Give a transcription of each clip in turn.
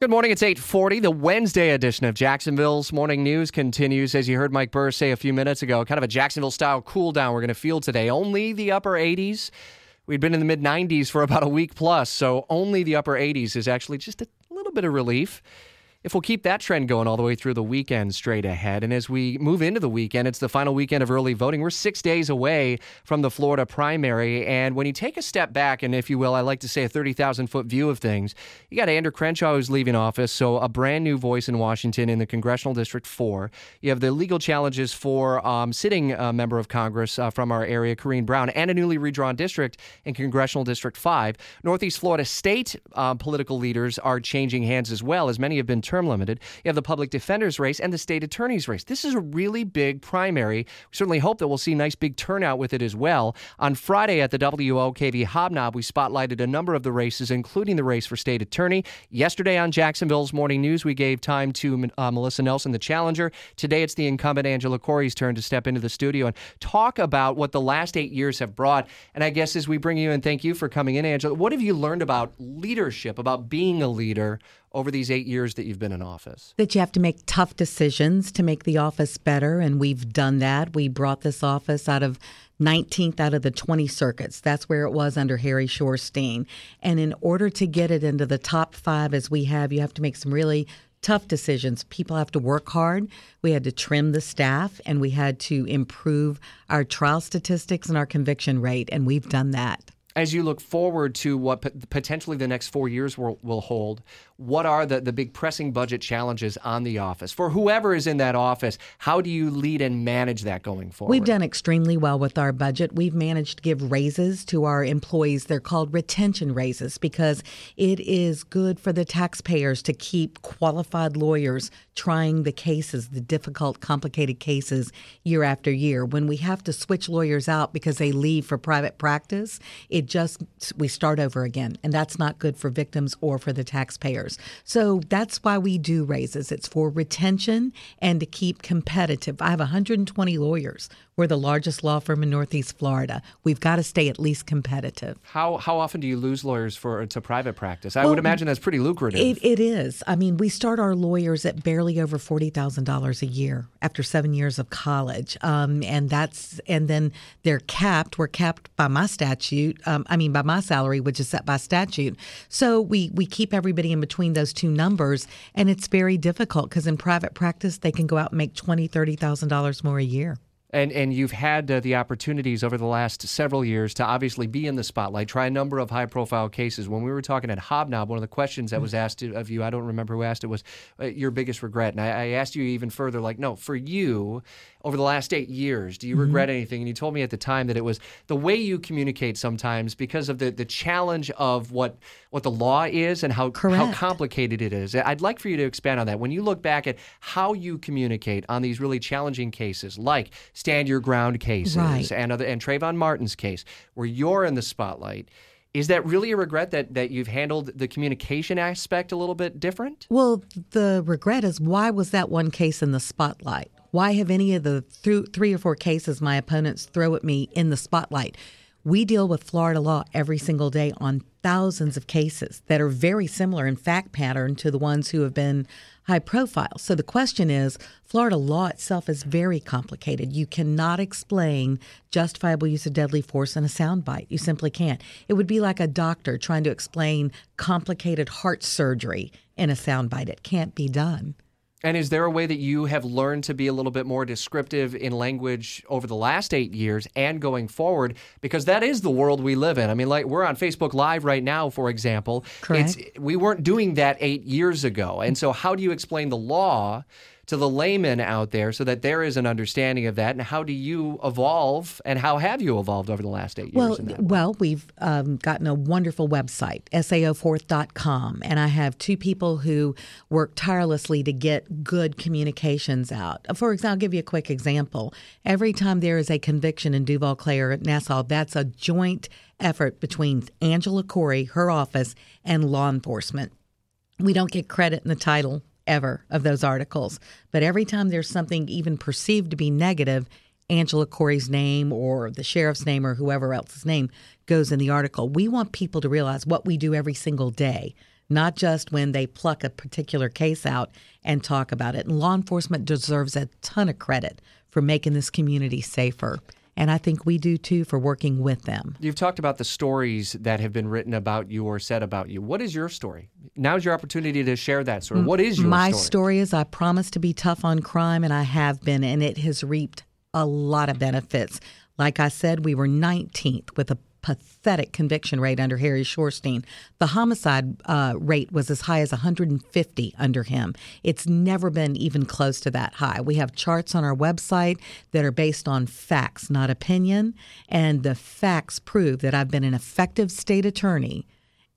Good morning. It's 840. The Wednesday edition of Jacksonville's Morning News continues. As you heard Mike Burr say a few minutes ago, kind of a Jacksonville style cool down we're going to feel today. Only the upper 80s. We'd been in the mid 90s for about a week plus, so only the upper 80s is actually just a little bit of relief if we'll keep that trend going all the way through the weekend straight ahead. And as we move into the weekend, it's the final weekend of early voting. We're six days away from the Florida primary. And when you take a step back, and if you will, I like to say a 30,000 foot view of things, you got Ander Crenshaw who's leaving office, so a brand new voice in Washington in the Congressional District 4. You have the legal challenges for um, sitting uh, member of Congress uh, from our area, Corrine Brown, and a newly redrawn district in Congressional District 5. Northeast Florida state um, political leaders are changing hands as well, as many have been term limited. You have the public defender's race and the state attorney's race. This is a really big primary. We certainly hope that we'll see nice big turnout with it as well. On Friday at the WOKV Hobnob, we spotlighted a number of the races, including the race for state attorney. Yesterday on Jacksonville's Morning News, we gave time to uh, Melissa Nelson, the challenger. Today it's the incumbent Angela Corey's turn to step into the studio and talk about what the last eight years have brought. And I guess as we bring you in, thank you for coming in, Angela. What have you learned about leadership, about being a leader over these eight years that you've been in office? That you have to make tough decisions to make the office better, and we've done that. We brought this office out of 19th out of the 20 circuits. That's where it was under Harry Shorstein. And in order to get it into the top five as we have, you have to make some really tough decisions. People have to work hard. We had to trim the staff and we had to improve our trial statistics and our conviction rate, and we've done that as you look forward to what potentially the next four years will, will hold, what are the, the big pressing budget challenges on the office? For whoever is in that office, how do you lead and manage that going forward? We've done extremely well with our budget. We've managed to give raises to our employees. They're called retention raises because it is good for the taxpayers to keep qualified lawyers trying the cases, the difficult, complicated cases year after year. When we have to switch lawyers out because they leave for private practice, it just, we start over again. And that's not good for victims or for the taxpayers. So that's why we do raises. It's for retention and to keep competitive. I have 120 lawyers. We're the largest law firm in Northeast Florida. We've got to stay at least competitive. How how often do you lose lawyers for to private practice? I well, would imagine that's pretty lucrative. It, it is. I mean, we start our lawyers at barely over forty thousand dollars a year after seven years of college, um, and that's and then they're capped. We're capped by my statute. Um, I mean, by my salary, which is set by statute. So we we keep everybody in between those two numbers, and it's very difficult because in private practice they can go out and make twenty, thirty thousand dollars more a year. And and you've had uh, the opportunities over the last several years to obviously be in the spotlight, try a number of high profile cases. When we were talking at Hobnob, one of the questions that was asked of you, I don't remember who asked it, was uh, your biggest regret. And I, I, asked you even further, like, no, for you, over the last eight years, do you mm-hmm. regret anything? And you told me at the time that it was the way you communicate sometimes because of the, the challenge of what what the law is and how how complicated it is. I'd like for you to expand on that. When you look back at how you communicate on these really challenging cases, like stand your ground cases right. and other and Trayvon Martin's case, where you're in the spotlight. Is that really a regret that, that you've handled the communication aspect a little bit different? Well, the regret is why was that one case in the spotlight? Why have any of the th- three or four cases my opponents throw at me in the spotlight? We deal with Florida law every single day on thousands of cases that are very similar in fact pattern to the ones who have been high profile. So the question is Florida law itself is very complicated. You cannot explain justifiable use of deadly force in a soundbite. You simply can't. It would be like a doctor trying to explain complicated heart surgery in a soundbite. It can't be done. And is there a way that you have learned to be a little bit more descriptive in language over the last eight years and going forward? Because that is the world we live in. I mean, like we're on Facebook Live right now, for example. Correct. It's, we weren't doing that eight years ago. And so, how do you explain the law to the layman out there so that there is an understanding of that? And how do you evolve and how have you evolved over the last eight years? Well, well we've um, gotten a wonderful website, sao4th.com, and I have two people who work tirelessly to get good communications out. For example, I'll give you a quick example. Every time there is a conviction in Duval Clay or Nassau, that's a joint effort between Angela Corey, her office, and law enforcement. We don't get credit in the title ever of those articles. But every time there's something even perceived to be negative, Angela Corey's name or the sheriff's name or whoever else's name goes in the article. We want people to realize what we do every single day not just when they pluck a particular case out and talk about it. And law enforcement deserves a ton of credit for making this community safer. And I think we do too for working with them. You've talked about the stories that have been written about you or said about you. What is your story? Now's your opportunity to share that story. What is your My story? story is I promise to be tough on crime, and I have been, and it has reaped a lot of benefits. Like I said, we were 19th with a pathetic conviction rate under Harry Shorstein. The homicide uh, rate was as high as 150 under him. It's never been even close to that high. We have charts on our website that are based on facts, not opinion, and the facts prove that I've been an effective state attorney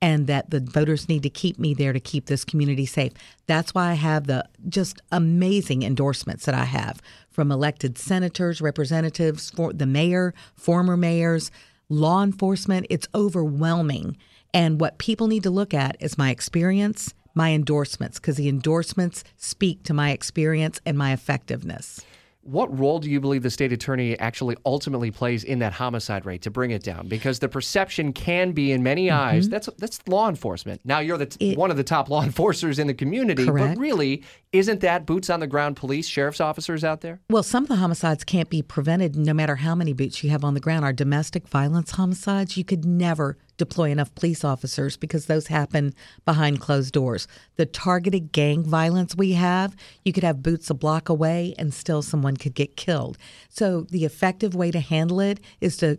and that the voters need to keep me there to keep this community safe. That's why I have the just amazing endorsements that I have from elected senators, representatives, for the mayor, former mayors, law enforcement. It's overwhelming. And what people need to look at is my experience, my endorsements, because the endorsements speak to my experience and my effectiveness. What role do you believe the state attorney actually ultimately plays in that homicide rate to bring it down? Because the perception can be, in many Mm-hmm. eyes, that's that's law enforcement. Now you're the t- one of the top law enforcers in the community, Correct. but really, isn't that boots on the ground police, sheriff's officers out there? Well, some of the homicides can't be prevented no matter how many boots you have on the ground. Our domestic violence homicides, you could never deploy enough police officers because those happen behind closed doors. The targeted gang violence we have, you could have boots a block away and still someone could get killed. So the effective way to handle it is to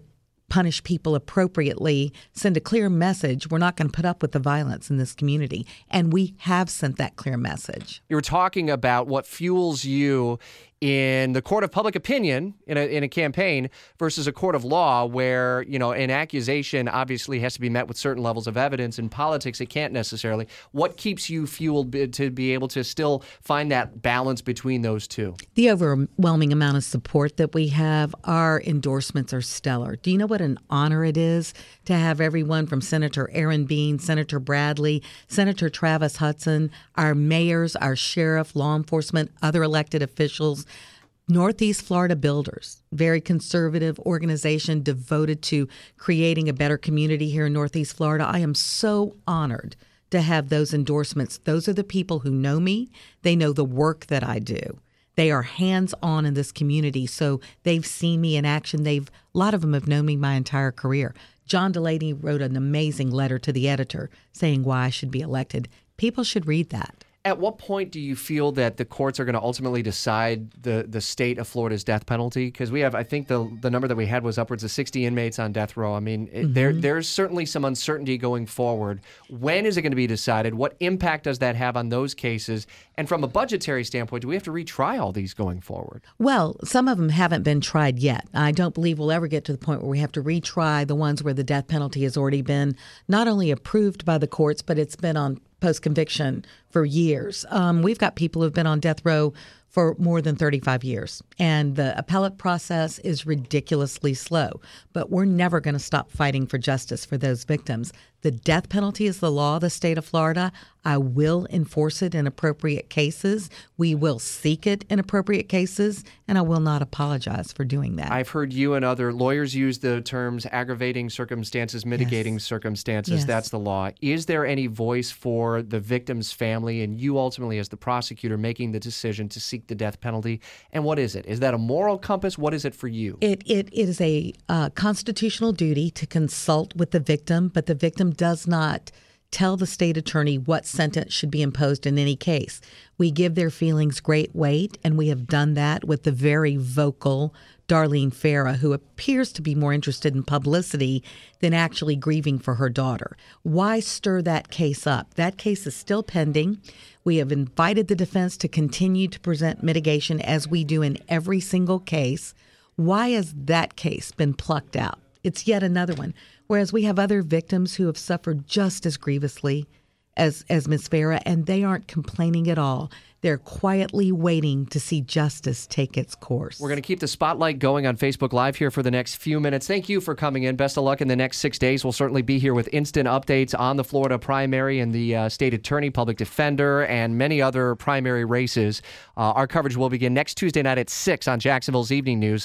punish people appropriately, send a clear message. We're not going to put up with the violence in this community. And we have sent that clear message. You were talking about what fuels you in the court of public opinion in a, in a campaign versus a court of law where you know an accusation obviously has to be met with certain levels of evidence. In politics it can't necessarily. What keeps you fueled to be able to still find that balance between those two? The overwhelming amount of support that we have, our endorsements are stellar. Do you know what an honor it is to have everyone from Senator Aaron Bean, Senator Bradley, Senator Travis Hutson, our mayors, our sheriff, law enforcement, other elected officials, Northeast Florida Builders, very conservative organization devoted to creating a better community here in Northeast Florida. I am so honored to have those endorsements. Those are the people who know me, they know the work that I do. They are hands on in this community, so they've seen me in action. They've a lot of them have known me my entire career. John Delaney wrote an amazing letter to the editor saying why I should be elected. People should read that. At what point do you feel that the courts are going to ultimately decide the, the state of Florida's death penalty? Because we have, I think the the number that we had was upwards of 60 inmates on death row. I mean, it, mm-hmm. there there's certainly some uncertainty going forward. When is it going to be decided? What impact does that have on those cases? And from a budgetary standpoint, do we have to retry all these going forward? Well, some of them haven't been tried yet. I don't believe we'll ever get to the point where we have to retry the ones where the death penalty has already been not only approved by the courts, but it's been on post conviction for years. Um, we've got people who've been on death row for more than 35 years, and the appellate process is ridiculously slow. But we're never going to stop fighting for justice for those victims. The death penalty is the law of the state of Florida. I will enforce it in appropriate cases. We will seek it in appropriate cases, and I will not apologize for doing that. I've heard you and other lawyers use the terms aggravating circumstances, mitigating circumstances. Yes. That's the law. Is there any voice for the victim's family and you ultimately, as the prosecutor, making the decision to seek the death penalty? And what is it? Is that a moral compass? What is it for you? It, it, is a uh, constitutional duty to consult with the victim, but the victim does not tell the state attorney what sentence should be imposed in any case. We give their feelings great weight, and we have done that with the very vocal Darlene Farah, who appears to be more interested in publicity than actually grieving for her daughter. Why stir that case up? That case is still pending. We have invited the defense to continue to present mitigation as we do in every single case. Why has that case been plucked out? It's yet another one. Whereas we have other victims who have suffered just as grievously as as Ms. Farah, and they aren't complaining at all. They're quietly waiting to see justice take its course. We're going to keep the spotlight going on Facebook Live here for the next few minutes. Thank you for coming in. Best of luck in the next six days. We'll certainly be here with instant updates on the Florida primary and the uh, state attorney, public defender, and many other primary races. Uh, our coverage will begin next Tuesday night at 6 on Jacksonville's Evening News.